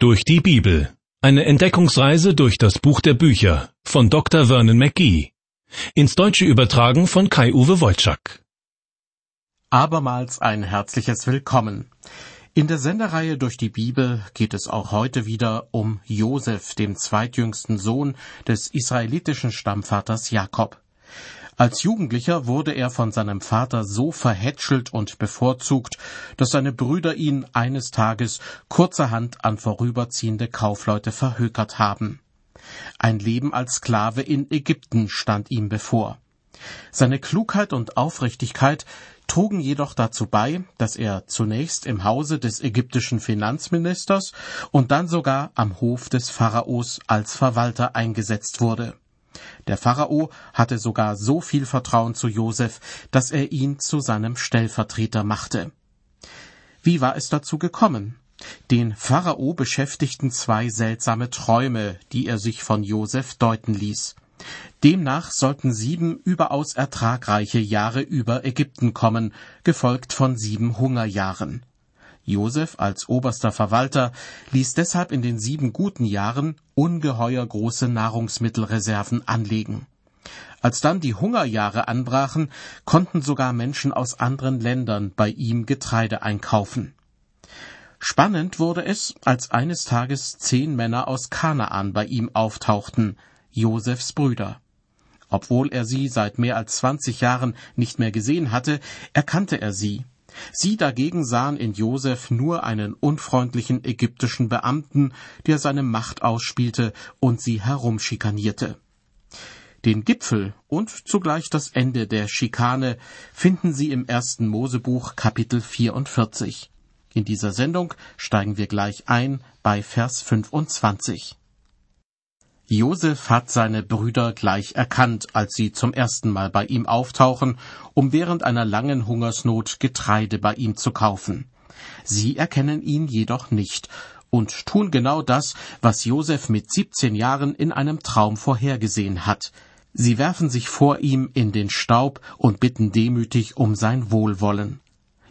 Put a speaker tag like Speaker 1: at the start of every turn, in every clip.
Speaker 1: Durch die Bibel. Eine Entdeckungsreise durch das Buch der Bücher von Dr. Vernon McGee. Ins Deutsche übertragen von Kai-Uwe Wolczak.
Speaker 2: Abermals ein herzliches Willkommen. In der Sendereihe durch die Bibel geht es auch heute wieder um Josef, dem zweitjüngsten Sohn des israelitischen Stammvaters Jakob. Als Jugendlicher wurde er von seinem Vater so verhätschelt und bevorzugt, dass seine Brüder ihn eines Tages kurzerhand an vorüberziehende Kaufleute verhökert haben. Ein Leben als Sklave in Ägypten stand ihm bevor. Seine Klugheit und Aufrichtigkeit trugen jedoch dazu bei, dass er zunächst im Hause des ägyptischen Finanzministers und dann sogar am Hof des Pharaos als Verwalter eingesetzt wurde. Der Pharao hatte sogar so viel Vertrauen zu Josef, dass er ihn zu seinem Stellvertreter machte. Wie war es dazu gekommen? Den Pharao beschäftigten zwei seltsame Träume, die er sich von Josef deuten ließ. Demnach sollten sieben überaus ertragreiche Jahre über Ägypten kommen, gefolgt von sieben Hungerjahren. Josef als oberster Verwalter ließ deshalb in den sieben guten Jahren ungeheuer große Nahrungsmittelreserven anlegen. Als dann die Hungerjahre anbrachen, konnten sogar Menschen aus anderen Ländern bei ihm Getreide einkaufen. Spannend wurde es, als eines Tages zehn Männer aus Kanaan bei ihm auftauchten, Josefs Brüder. Obwohl er sie seit mehr als zwanzig Jahren nicht mehr gesehen hatte, erkannte er sie. Sie dagegen sahen in Josef nur einen unfreundlichen ägyptischen Beamten, der seine Macht ausspielte und sie herumschikanierte. Den Gipfel und zugleich das Ende der Schikane finden Sie im ersten Mosebuch Kapitel 44. In dieser Sendung steigen wir gleich ein bei Vers 25. Josef hat seine Brüder gleich erkannt, als sie zum ersten Mal bei ihm auftauchen, um während einer langen Hungersnot Getreide bei ihm zu kaufen. Sie erkennen ihn jedoch nicht und tun genau das, was Josef mit 17 Jahren in einem Traum vorhergesehen hat. Sie werfen sich vor ihm in den Staub und bitten demütig um sein Wohlwollen.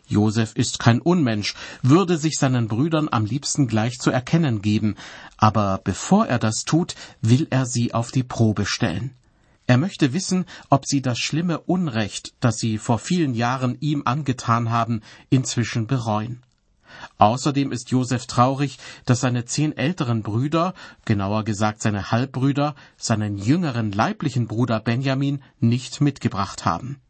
Speaker 2: Josef ist kein Unmensch, würde sich seinen Brüdern am liebsten gleich zu erkennen geben, aber bevor er das tut, will er sie auf die Probe stellen. Er möchte wissen, ob sie das schlimme Unrecht, das sie vor vielen Jahren ihm angetan haben, inzwischen bereuen. Außerdem ist Josef traurig, dass seine zehn älteren Brüder, genauer gesagt seine Halbbrüder, seinen jüngeren leiblichen Bruder Benjamin nicht mitgebracht haben.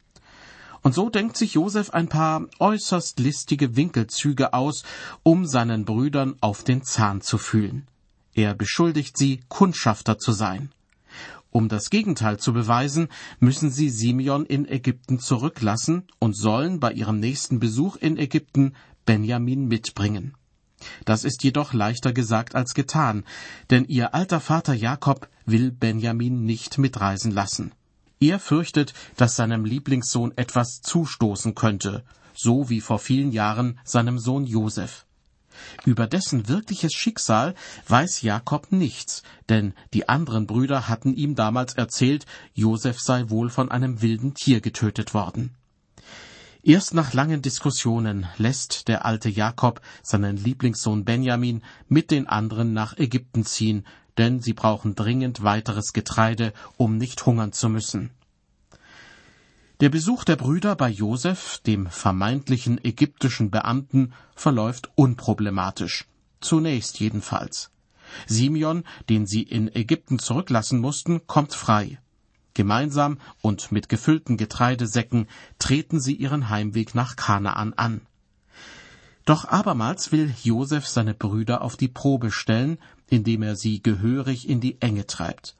Speaker 2: Und so denkt sich Josef ein paar äußerst listige Winkelzüge aus, um seinen Brüdern auf den Zahn zu fühlen. Er beschuldigt sie, Kundschafter zu sein. Um das Gegenteil zu beweisen, müssen sie Simeon in Ägypten zurücklassen und sollen bei ihrem nächsten Besuch in Ägypten Benjamin mitbringen. Das ist jedoch leichter gesagt als getan, denn ihr alter Vater Jakob will Benjamin nicht mitreisen lassen. Er fürchtet, dass seinem Lieblingssohn etwas zustoßen könnte, so wie vor vielen Jahren seinem Sohn Josef. Über dessen wirkliches Schicksal weiß Jakob nichts, denn die anderen Brüder hatten ihm damals erzählt, Josef sei wohl von einem wilden Tier getötet worden. Erst nach langen Diskussionen lässt der alte Jakob seinen Lieblingssohn Benjamin mit den anderen nach Ägypten ziehen, denn sie brauchen dringend weiteres Getreide, um nicht hungern zu müssen. Der Besuch der Brüder bei Josef, dem vermeintlichen ägyptischen Beamten, verläuft unproblematisch. Zunächst jedenfalls. Simeon, den sie in Ägypten zurücklassen mussten, kommt frei. Gemeinsam und mit gefüllten Getreidesäcken treten sie ihren Heimweg nach Kanaan an. Doch abermals will Josef seine Brüder auf die Probe stellen, indem er sie gehörig in die Enge treibt.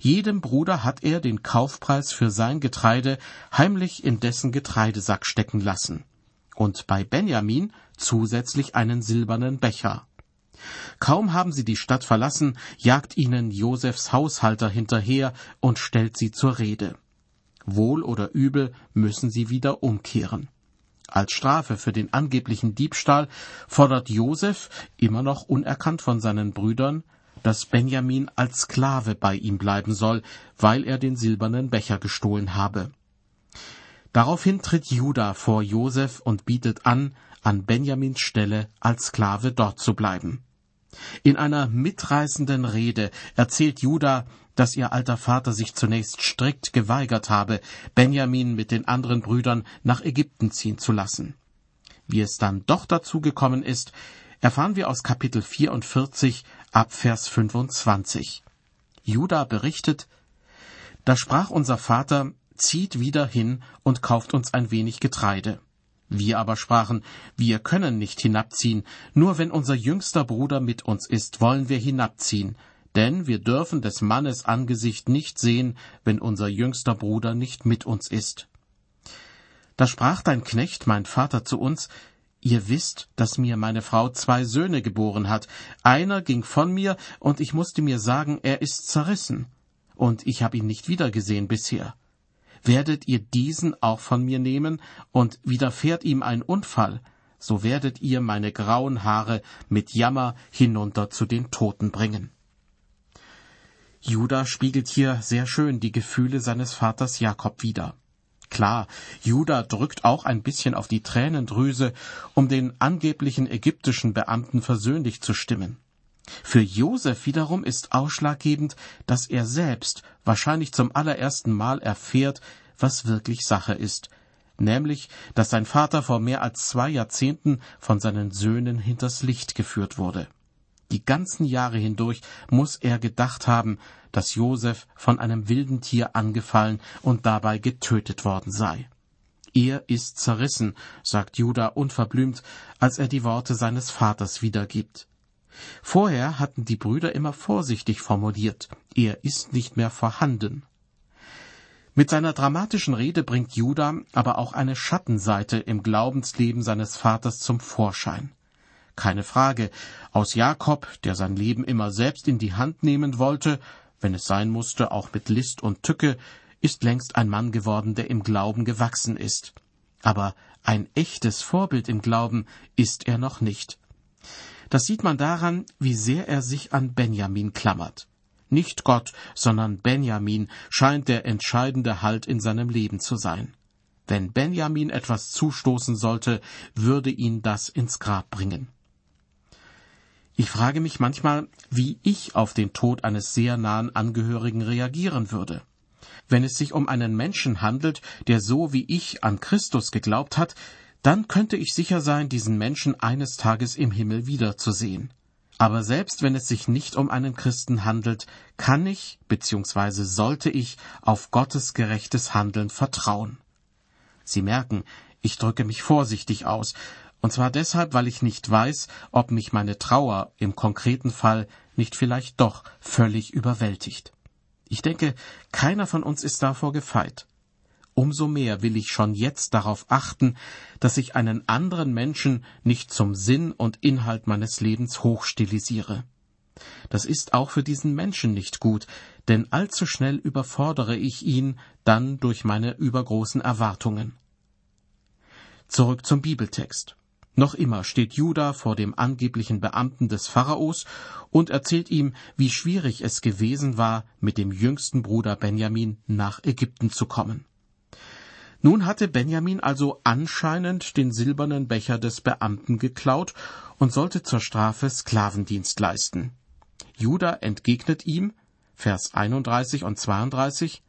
Speaker 2: Jedem Bruder hat er den Kaufpreis für sein Getreide heimlich in dessen Getreidesack stecken lassen. Und bei Benjamin zusätzlich einen silbernen Becher. Kaum haben sie die Stadt verlassen, jagt ihnen Josefs Haushalter hinterher und stellt sie zur Rede. Wohl oder übel müssen sie wieder umkehren. Als Strafe für den angeblichen Diebstahl fordert Josef, immer noch unerkannt von seinen Brüdern, dass Benjamin als Sklave bei ihm bleiben soll, weil er den silbernen Becher gestohlen habe. Daraufhin tritt Judah vor Josef und bietet an, an Benjamins Stelle als Sklave dort zu bleiben. In einer mitreißenden Rede erzählt Judah, dass ihr alter Vater sich zunächst strikt geweigert habe, Benjamin mit den anderen Brüdern nach Ägypten ziehen zu lassen. Wie es dann doch dazu gekommen ist, erfahren wir aus Kapitel 44 ab Vers 25. Judah berichtet, da sprach unser Vater, zieht wieder hin und kauft uns ein wenig Getreide. Wir aber sprachen, wir können nicht hinabziehen, nur wenn unser jüngster Bruder mit uns ist, wollen wir hinabziehen, denn wir dürfen des Mannes Angesicht nicht sehen, wenn unser jüngster Bruder nicht mit uns ist. Da sprach dein Knecht, mein Vater, zu uns, Ihr wisst, dass mir meine Frau zwei Söhne geboren hat. Einer ging von mir, und ich musste mir sagen, er ist zerrissen. Und ich habe ihn nicht wiedergesehen bisher. Werdet ihr diesen auch von mir nehmen, und widerfährt ihm ein Unfall, so werdet ihr meine grauen Haare mit Jammer hinunter zu den Toten bringen. Judah spiegelt hier sehr schön die Gefühle seines Vaters Jakob wider. Klar, Judah drückt auch ein bisschen auf die Tränendrüse, um den angeblichen ägyptischen Beamten versöhnlich zu stimmen. Für Josef wiederum ist ausschlaggebend, dass er selbst wahrscheinlich zum allerersten Mal erfährt, was wirklich Sache ist, nämlich, dass sein Vater vor mehr als zwei Jahrzehnten von seinen Söhnen hinters Licht geführt wurde. Die ganzen Jahre hindurch muss er gedacht haben, dass Josef von einem wilden Tier angefallen und dabei getötet worden sei. Er ist zerrissen, sagt Judah unverblümt, als er die Worte seines Vaters wiedergibt. Vorher hatten die Brüder immer vorsichtig formuliert, er ist nicht mehr vorhanden. Mit seiner dramatischen Rede bringt Judah aber auch eine Schattenseite im Glaubensleben seines Vaters zum Vorschein. Keine Frage, aus Jakob, der sein Leben immer selbst in die Hand nehmen wollte, wenn es sein musste, auch mit List und Tücke, ist längst ein Mann geworden, der im Glauben gewachsen ist. Aber ein echtes Vorbild im Glauben ist er noch nicht. Das sieht man daran, wie sehr er sich an Benjamin klammert. Nicht Gott, sondern Benjamin scheint der entscheidende Halt in seinem Leben zu sein. Wenn Benjamin etwas zustoßen sollte, würde ihn das ins Grab bringen. Ich frage mich manchmal, wie ich auf den Tod eines sehr nahen Angehörigen reagieren würde. Wenn es sich um einen Menschen handelt, der so wie ich an Christus geglaubt hat, dann könnte ich sicher sein, diesen Menschen eines Tages im Himmel wiederzusehen. Aber selbst wenn es sich nicht um einen Christen handelt, kann ich bzw. sollte ich auf Gottes gerechtes Handeln vertrauen. Sie merken, ich drücke mich vorsichtig aus, und zwar deshalb, weil ich nicht weiß, ob mich meine Trauer im konkreten Fall nicht vielleicht doch völlig überwältigt. Ich denke, keiner von uns ist davor gefeit. Umso mehr will ich schon jetzt darauf achten, dass ich einen anderen Menschen nicht zum Sinn und Inhalt meines Lebens hochstilisiere. Das ist auch für diesen Menschen nicht gut, denn allzu schnell überfordere ich ihn dann durch meine übergroßen Erwartungen. Zurück zum Bibeltext. Noch immer steht Judah vor dem angeblichen Beamten des Pharaos und erzählt ihm, wie schwierig es gewesen war, mit dem jüngsten Bruder Benjamin nach Ägypten zu kommen. Nun hatte Benjamin also anscheinend den silbernen Becher des Beamten geklaut und sollte zur Strafe Sklavendienst leisten. Judah entgegnet ihm, Vers 31 und 32,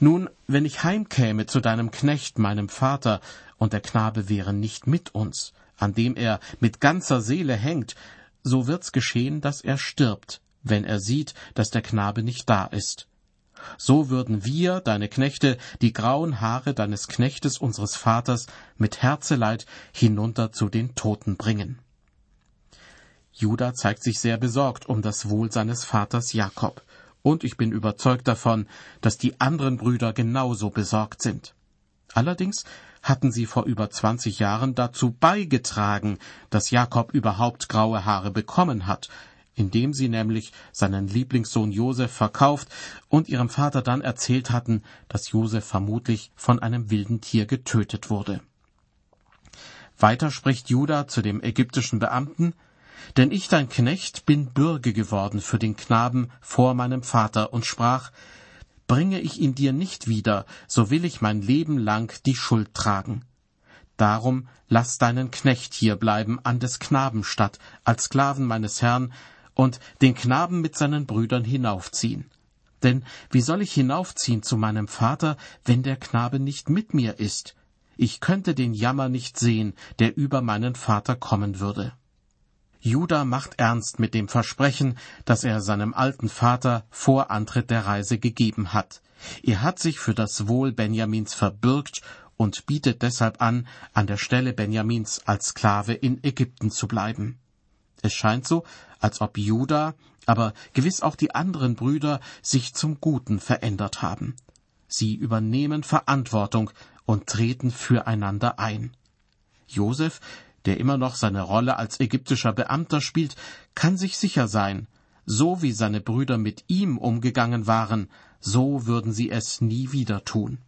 Speaker 2: Nun, wenn ich heimkäme zu deinem Knecht, meinem Vater, und der Knabe wäre nicht mit uns, an dem er mit ganzer Seele hängt, so wird's geschehen, dass er stirbt, wenn er sieht, dass der Knabe nicht da ist so würden wir, deine Knechte, die grauen Haare deines Knechtes unseres Vaters mit Herzeleid hinunter zu den Toten bringen. Judah zeigt sich sehr besorgt um das Wohl seines Vaters Jakob, und ich bin überzeugt davon, dass die anderen Brüder genauso besorgt sind. Allerdings hatten sie vor über zwanzig Jahren dazu beigetragen, dass Jakob überhaupt graue Haare bekommen hat, indem sie nämlich seinen Lieblingssohn Josef verkauft und ihrem Vater dann erzählt hatten, dass Josef vermutlich von einem wilden Tier getötet wurde. Weiter spricht Judah zu dem ägyptischen Beamten, denn ich, dein Knecht, bin Bürge geworden für den Knaben vor meinem Vater und sprach, bringe ich ihn dir nicht wieder, so will ich mein Leben lang die Schuld tragen. Darum lass deinen Knecht hier bleiben an des Knaben statt, als Sklaven meines Herrn, und den Knaben mit seinen Brüdern hinaufziehen. Denn wie soll ich hinaufziehen zu meinem Vater, wenn der Knabe nicht mit mir ist? Ich könnte den Jammer nicht sehen, der über meinen Vater kommen würde. Judah macht ernst mit dem Versprechen, das er seinem alten Vater vor Antritt der Reise gegeben hat. Er hat sich für das Wohl Benjamins verbürgt und bietet deshalb an, an der Stelle Benjamins als Sklave in Ägypten zu bleiben. Es scheint so, als ob Judah, aber gewiss auch die anderen Brüder sich zum Guten verändert haben. Sie übernehmen Verantwortung und treten füreinander ein. Josef, der immer noch seine Rolle als ägyptischer Beamter spielt, kann sich sicher sein, so wie seine Brüder mit ihm umgegangen waren, so würden sie es nie wieder tun.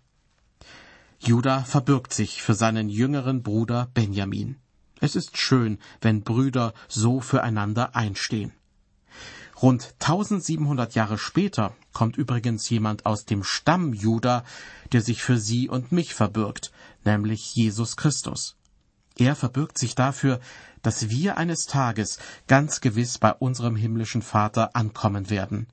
Speaker 2: Judah verbürgt sich für seinen jüngeren Bruder Benjamin. Es ist schön, wenn Brüder so füreinander einstehen. Rund 1700 Jahre später kommt übrigens jemand aus dem Stamm Juda, der sich für sie und mich verbürgt, nämlich Jesus Christus. Er verbürgt sich dafür, dass wir eines Tages ganz gewiss bei unserem himmlischen Vater ankommen werden.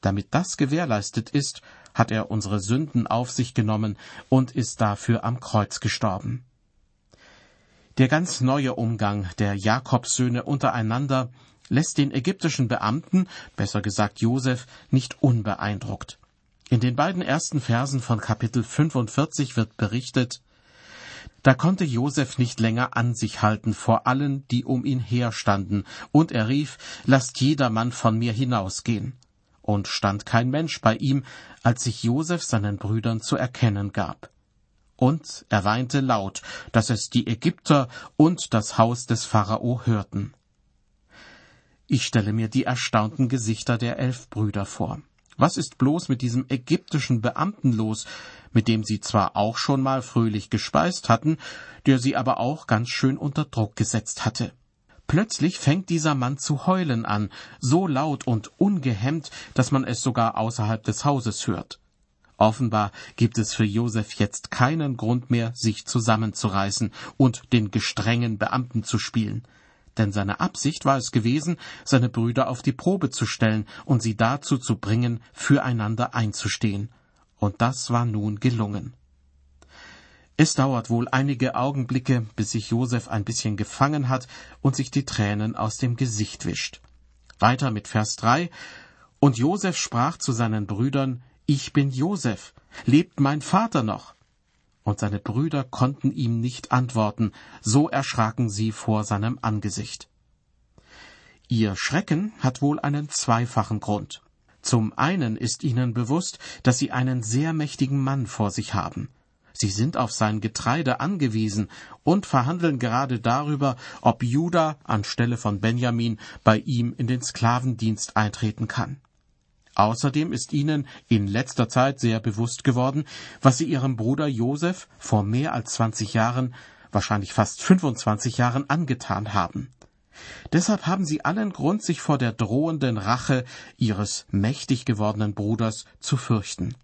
Speaker 2: Damit das gewährleistet ist, hat er unsere Sünden auf sich genommen und ist dafür am Kreuz gestorben. Der ganz neue Umgang der Jakobssöhne untereinander lässt den ägyptischen Beamten, besser gesagt Josef, nicht unbeeindruckt. In den beiden ersten Versen von Kapitel 45 wird berichtet, da konnte Josef nicht länger an sich halten vor allen, die um ihn herstanden, und er rief, lasst jedermann von mir hinausgehen. Und stand kein Mensch bei ihm, als sich Josef seinen Brüdern zu erkennen gab. Und er weinte laut, dass es die Ägypter und das Haus des Pharao hörten. Ich stelle mir die erstaunten Gesichter der elf Brüder vor. Was ist bloß mit diesem ägyptischen Beamten los, mit dem sie zwar auch schon mal fröhlich gespeist hatten, der sie aber auch ganz schön unter Druck gesetzt hatte. Plötzlich fängt dieser Mann zu heulen an, so laut und ungehemmt, dass man es sogar außerhalb des Hauses hört. Offenbar gibt es für Josef jetzt keinen Grund mehr, sich zusammenzureißen und den gestrengen Beamten zu spielen. Denn seine Absicht war es gewesen, seine Brüder auf die Probe zu stellen und sie dazu zu bringen, füreinander einzustehen und das war nun gelungen. Es dauert wohl einige Augenblicke, bis sich Josef ein bisschen gefangen hat und sich die Tränen aus dem Gesicht wischt. Weiter mit Vers 3. Und Josef sprach zu seinen Brüdern, Ich bin Josef, lebt mein Vater noch? Und seine Brüder konnten ihm nicht antworten, so erschraken sie vor seinem Angesicht. Ihr Schrecken hat wohl einen zweifachen Grund. Zum einen ist ihnen bewusst, dass sie einen sehr mächtigen Mann vor sich haben. Sie sind auf sein Getreide angewiesen und verhandeln gerade darüber, ob Juda anstelle von Benjamin bei ihm in den Sklavendienst eintreten kann. Außerdem ist ihnen in letzter Zeit sehr bewusst geworden, was sie ihrem Bruder Josef vor mehr als zwanzig Jahren, wahrscheinlich fast 25 Jahren angetan haben. Deshalb haben sie allen Grund, sich vor der drohenden Rache ihres mächtig gewordenen Bruders zu fürchten.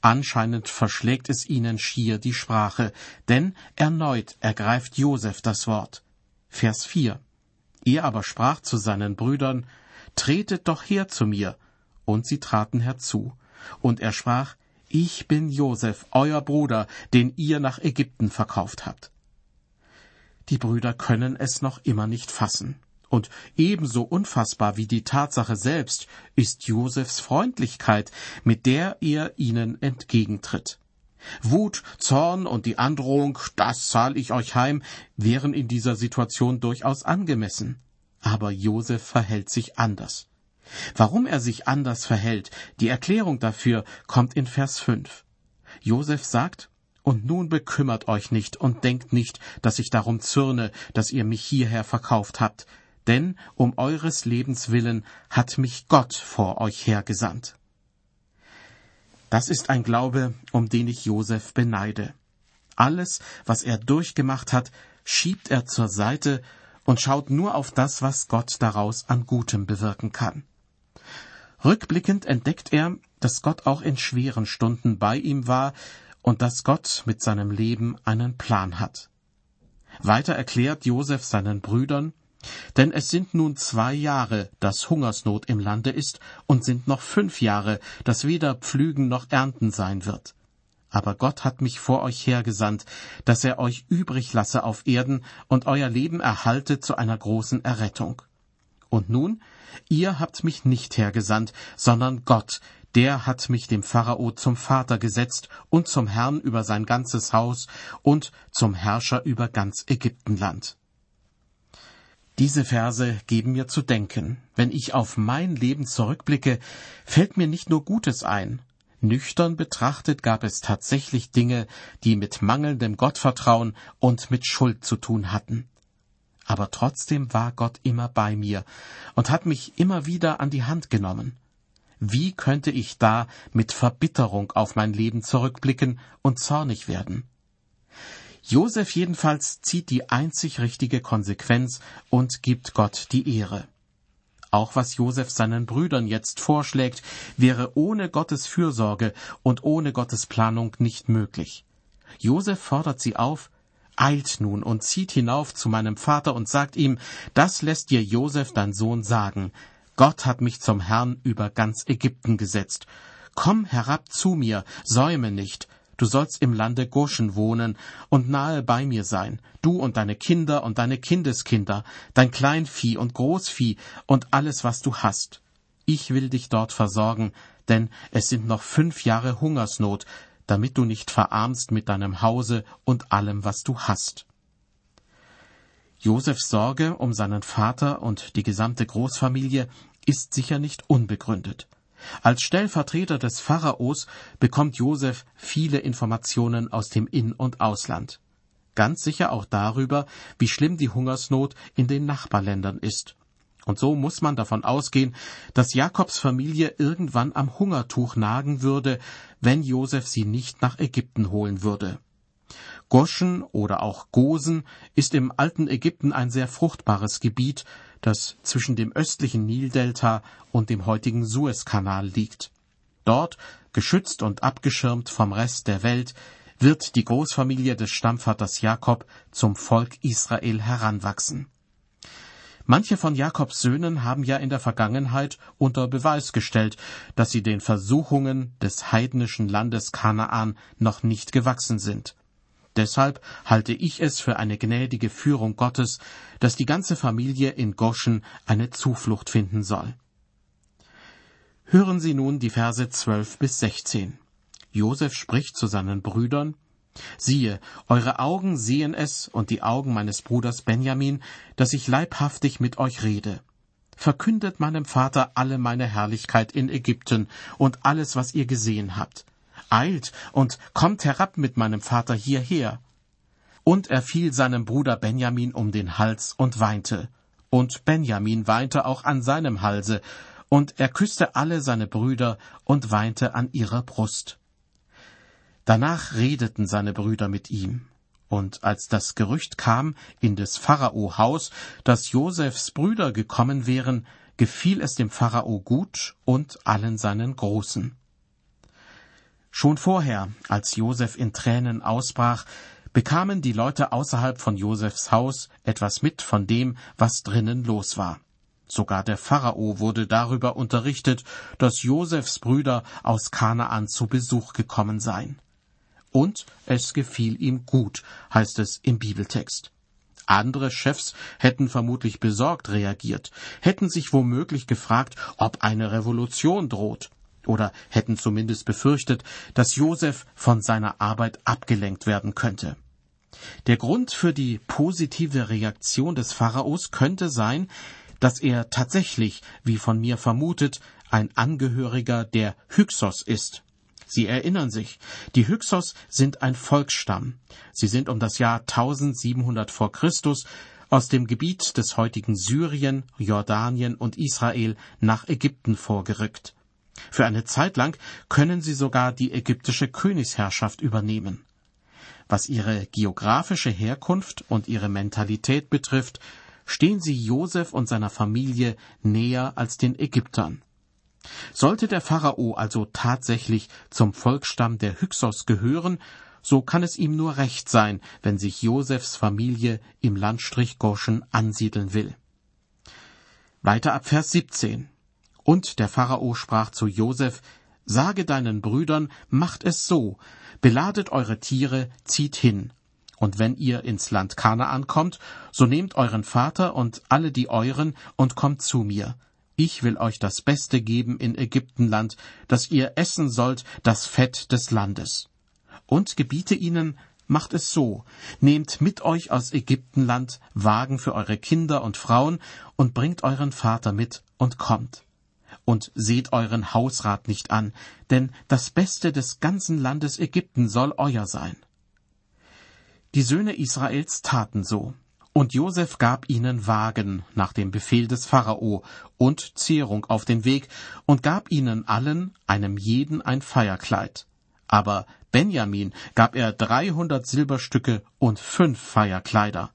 Speaker 2: Anscheinend verschlägt es ihnen schier die Sprache, denn erneut ergreift Josef das Wort. Vers 4. Er aber sprach zu seinen Brüdern, Tretet doch her zu mir. Und sie traten herzu. Und er sprach, Ich bin Josef, euer Bruder, den ihr nach Ägypten verkauft habt. Die Brüder können es noch immer nicht fassen. Und ebenso unfassbar wie die Tatsache selbst ist Josefs Freundlichkeit, mit der er ihnen entgegentritt. Wut, Zorn und die Androhung, das zahl ich euch heim, wären in dieser Situation durchaus angemessen. Aber Josef verhält sich anders. Warum er sich anders verhält, die Erklärung dafür kommt in Vers 5. Josef sagt, und nun bekümmert euch nicht und denkt nicht, dass ich darum zürne, dass ihr mich hierher verkauft habt, denn um eures Lebens willen hat mich Gott vor euch hergesandt. Das ist ein Glaube, um den ich Josef beneide. Alles, was er durchgemacht hat, schiebt er zur Seite und schaut nur auf das, was Gott daraus an Gutem bewirken kann. Rückblickend entdeckt er, dass Gott auch in schweren Stunden bei ihm war und dass Gott mit seinem Leben einen Plan hat. Weiter erklärt Josef seinen Brüdern, Denn es sind nun zwei Jahre, dass Hungersnot im Lande ist, und sind noch fünf Jahre, dass weder Pflügen noch Ernten sein wird. Aber Gott hat mich vor euch hergesandt, dass er euch übrig lasse auf Erden und euer Leben erhalte zu einer großen Errettung. Und nun, ihr habt mich nicht hergesandt, sondern Gott, der hat mich dem Pharao zum Vater gesetzt und zum Herrn über sein ganzes Haus und zum Herrscher über ganz Ägyptenland. Diese Verse geben mir zu denken. Wenn ich auf mein Leben zurückblicke, fällt mir nicht nur Gutes ein. Nüchtern betrachtet gab es tatsächlich Dinge, die mit mangelndem Gottvertrauen und mit Schuld zu tun hatten. Aber trotzdem war Gott immer bei mir und hat mich immer wieder an die Hand genommen. Wie könnte ich da mit Verbitterung auf mein Leben zurückblicken und zornig werden? Josef jedenfalls zieht die einzig richtige Konsequenz und gibt Gott die Ehre. Auch was Josef seinen Brüdern jetzt vorschlägt, wäre ohne Gottes Fürsorge und ohne Gottes Planung nicht möglich. Josef fordert sie auf, eilt nun und zieht hinauf zu meinem Vater und sagt ihm, das lässt dir Josef dein Sohn sagen. Gott hat mich zum Herrn über ganz Ägypten gesetzt. Komm herab zu mir, säume nicht, Du sollst im Lande Goschen wohnen und nahe bei mir sein, du und deine Kinder und deine Kindeskinder, dein Kleinvieh und Großvieh und alles, was du hast. Ich will dich dort versorgen, denn es sind noch fünf Jahre Hungersnot, damit du nicht verarmst mit deinem Hause und allem, was du hast. Josefs Sorge um seinen Vater und die gesamte Großfamilie ist sicher nicht unbegründet. Als Stellvertreter des Pharaos bekommt Josef viele Informationen aus dem In- und Ausland. Ganz sicher auch darüber, wie schlimm die Hungersnot in den Nachbarländern ist. Und so muss man davon ausgehen, dass Jakobs Familie irgendwann am Hungertuch nagen würde, wenn Josef sie nicht nach Ägypten holen würde. Goschen oder auch Gosen ist im alten Ägypten ein sehr fruchtbares Gebiet, das zwischen dem östlichen Nildelta und dem heutigen Suezkanal liegt. Dort, geschützt und abgeschirmt vom Rest der Welt, wird die Großfamilie des Stammvaters Jakob zum Volk Israel heranwachsen. Manche von Jakobs Söhnen haben ja in der Vergangenheit unter Beweis gestellt, dass sie den Versuchungen des heidnischen Landes Kanaan noch nicht gewachsen sind. Deshalb halte ich es für eine gnädige Führung Gottes, dass die ganze Familie in Goschen eine Zuflucht finden soll. Hören Sie nun die Verse 12 bis 16. Josef spricht zu seinen Brüdern, Siehe, eure Augen sehen es und die Augen meines Bruders Benjamin, dass ich leibhaftig mit euch rede. Verkündet meinem Vater alle meine Herrlichkeit in Ägypten und alles, was ihr gesehen habt eilt und kommt herab mit meinem Vater hierher. Und er fiel seinem Bruder Benjamin um den Hals und weinte. Und Benjamin weinte auch an seinem Halse, und er küsste alle seine Brüder und weinte an ihrer Brust. Danach redeten seine Brüder mit ihm. Und als das Gerücht kam in des Pharao Haus, dass Josefs Brüder gekommen wären, gefiel es dem Pharao gut und allen seinen Großen. Schon vorher, als Josef in Tränen ausbrach, bekamen die Leute außerhalb von Josefs Haus etwas mit von dem, was drinnen los war. Sogar der Pharao wurde darüber unterrichtet, dass Josefs Brüder aus Kanaan zu Besuch gekommen seien. Und es gefiel ihm gut, heißt es im Bibeltext. Andere Chefs hätten vermutlich besorgt reagiert, hätten sich womöglich gefragt, ob eine Revolution droht oder hätten zumindest befürchtet, dass Josef von seiner Arbeit abgelenkt werden könnte. Der Grund für die positive Reaktion des Pharaos könnte sein, dass er tatsächlich, wie von mir vermutet, ein Angehöriger der Hyksos ist. Sie erinnern sich, die Hyksos sind ein Volksstamm. Sie sind um das Jahr 1700 vor Christus aus dem Gebiet des heutigen Syrien, Jordanien und Israel nach Ägypten vorgerückt. Für eine Zeit lang können sie sogar die ägyptische Königsherrschaft übernehmen. Was ihre geografische Herkunft und ihre Mentalität betrifft, stehen sie Josef und seiner Familie näher als den Ägyptern. Sollte der Pharao also tatsächlich zum Volksstamm der Hyksos gehören, so kann es ihm nur recht sein, wenn sich Josefs Familie im Landstrich Goshen ansiedeln will. Weiter ab Vers 17. Und der Pharao sprach zu Josef, Sage deinen Brüdern, macht es so, beladet eure Tiere, zieht hin. Und wenn ihr ins Land Kanaan kommt, so nehmt euren Vater und alle die euren und kommt zu mir. Ich will euch das Beste geben in Ägyptenland, dass ihr essen sollt das Fett des Landes. Und gebiete ihnen, macht es so, nehmt mit euch aus Ägyptenland Wagen für eure Kinder und Frauen und bringt euren Vater mit und kommt und seht euren Hausrat nicht an, denn das Beste des ganzen Landes Ägypten soll euer sein. Die Söhne Israels taten so, und Josef gab ihnen Wagen nach dem Befehl des Pharao und Zehrung auf den Weg und gab ihnen allen, einem jeden ein Feierkleid. Aber Benjamin gab er dreihundert Silberstücke und fünf Feierkleider.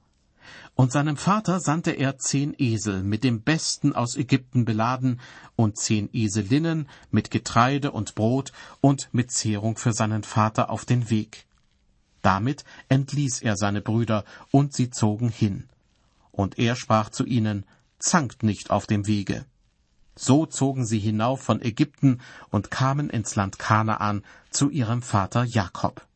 Speaker 2: Und seinem Vater sandte er zehn Esel mit dem Besten aus Ägypten beladen und zehn Eselinnen mit Getreide und Brot und mit Zehrung für seinen Vater auf den Weg. Damit entließ er seine Brüder, und sie zogen hin. Und er sprach zu ihnen, Zankt nicht auf dem Wege. So zogen sie hinauf von Ägypten und kamen ins Land Kanaan zu ihrem Vater Jakob.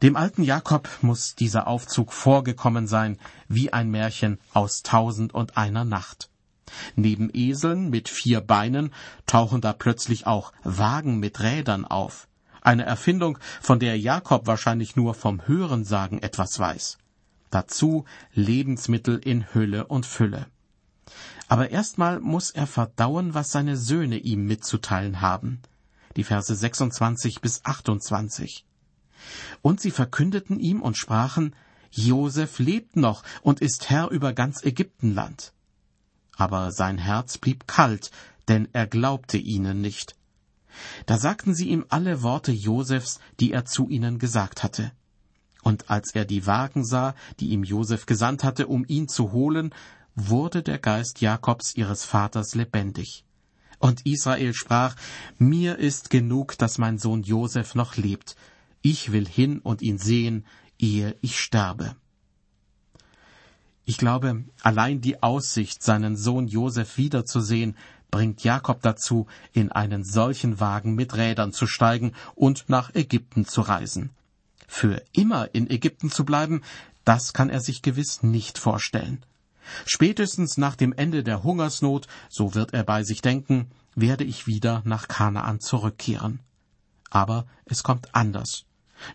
Speaker 2: Dem alten Jakob muss dieser Aufzug vorgekommen sein wie ein Märchen aus Tausend und einer Nacht. Neben Eseln mit vier Beinen tauchen da plötzlich auch Wagen mit Rädern auf. Eine Erfindung, von der Jakob wahrscheinlich nur vom Hörensagen etwas weiß. Dazu Lebensmittel in Hülle und Fülle. Aber erstmal muss er verdauen, was seine Söhne ihm mitzuteilen haben. Die Verse 26 bis 28. Und sie verkündeten ihm und sprachen, Josef lebt noch und ist Herr über ganz Ägyptenland. Aber sein Herz blieb kalt, denn er glaubte ihnen nicht. Da sagten sie ihm alle Worte Josefs, die er zu ihnen gesagt hatte. Und als er die Wagen sah, die ihm Josef gesandt hatte, um ihn zu holen, wurde der Geist Jakobs ihres Vaters lebendig. Und Israel sprach, Mir ist genug, dass mein Sohn Josef noch lebt, ich will hin und ihn sehen, ehe ich sterbe. Ich glaube, allein die Aussicht, seinen Sohn Josef wiederzusehen, bringt Jakob dazu, in einen solchen Wagen mit Rädern zu steigen und nach Ägypten zu reisen. Für immer in Ägypten zu bleiben, das kann er sich gewiss nicht vorstellen. Spätestens nach dem Ende der Hungersnot, so wird er bei sich denken, werde ich wieder nach Kanaan zurückkehren. Aber es kommt anders.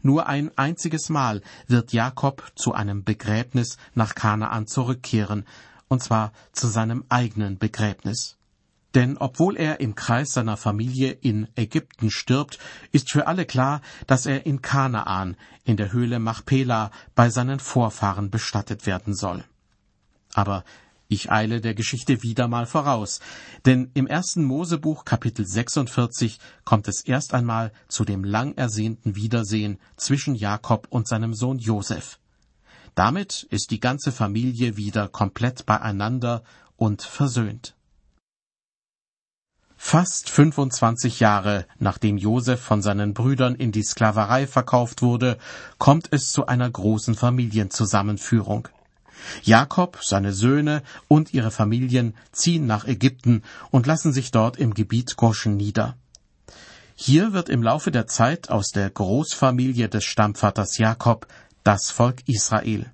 Speaker 2: Nur ein einziges Mal wird Jakob zu einem Begräbnis nach Kanaan zurückkehren, und zwar zu seinem eigenen Begräbnis. Denn obwohl er im Kreis seiner Familie in Ägypten stirbt, ist für alle klar, dass er in Kanaan, in der Höhle Machpela, bei seinen Vorfahren bestattet werden soll. Aber ich eile der Geschichte wieder mal voraus, denn im ersten Mosebuch Kapitel 46 kommt es erst einmal zu dem lang ersehnten Wiedersehen zwischen Jakob und seinem Sohn Josef. Damit ist die ganze Familie wieder komplett beieinander und versöhnt. Fast 25 Jahre nachdem Josef von seinen Brüdern in die Sklaverei verkauft wurde, kommt es zu einer großen Familienzusammenführung. Jakob, seine Söhne und ihre Familien ziehen nach Ägypten und lassen sich dort im Gebiet Goschen nieder. Hier wird im Laufe der Zeit aus der Großfamilie des Stammvaters Jakob das Volk Israel.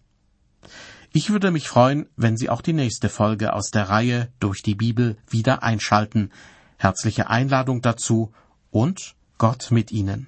Speaker 2: Ich würde mich freuen, wenn Sie auch die nächste Folge aus der Reihe durch die Bibel wieder einschalten. Herzliche Einladung dazu und Gott mit Ihnen.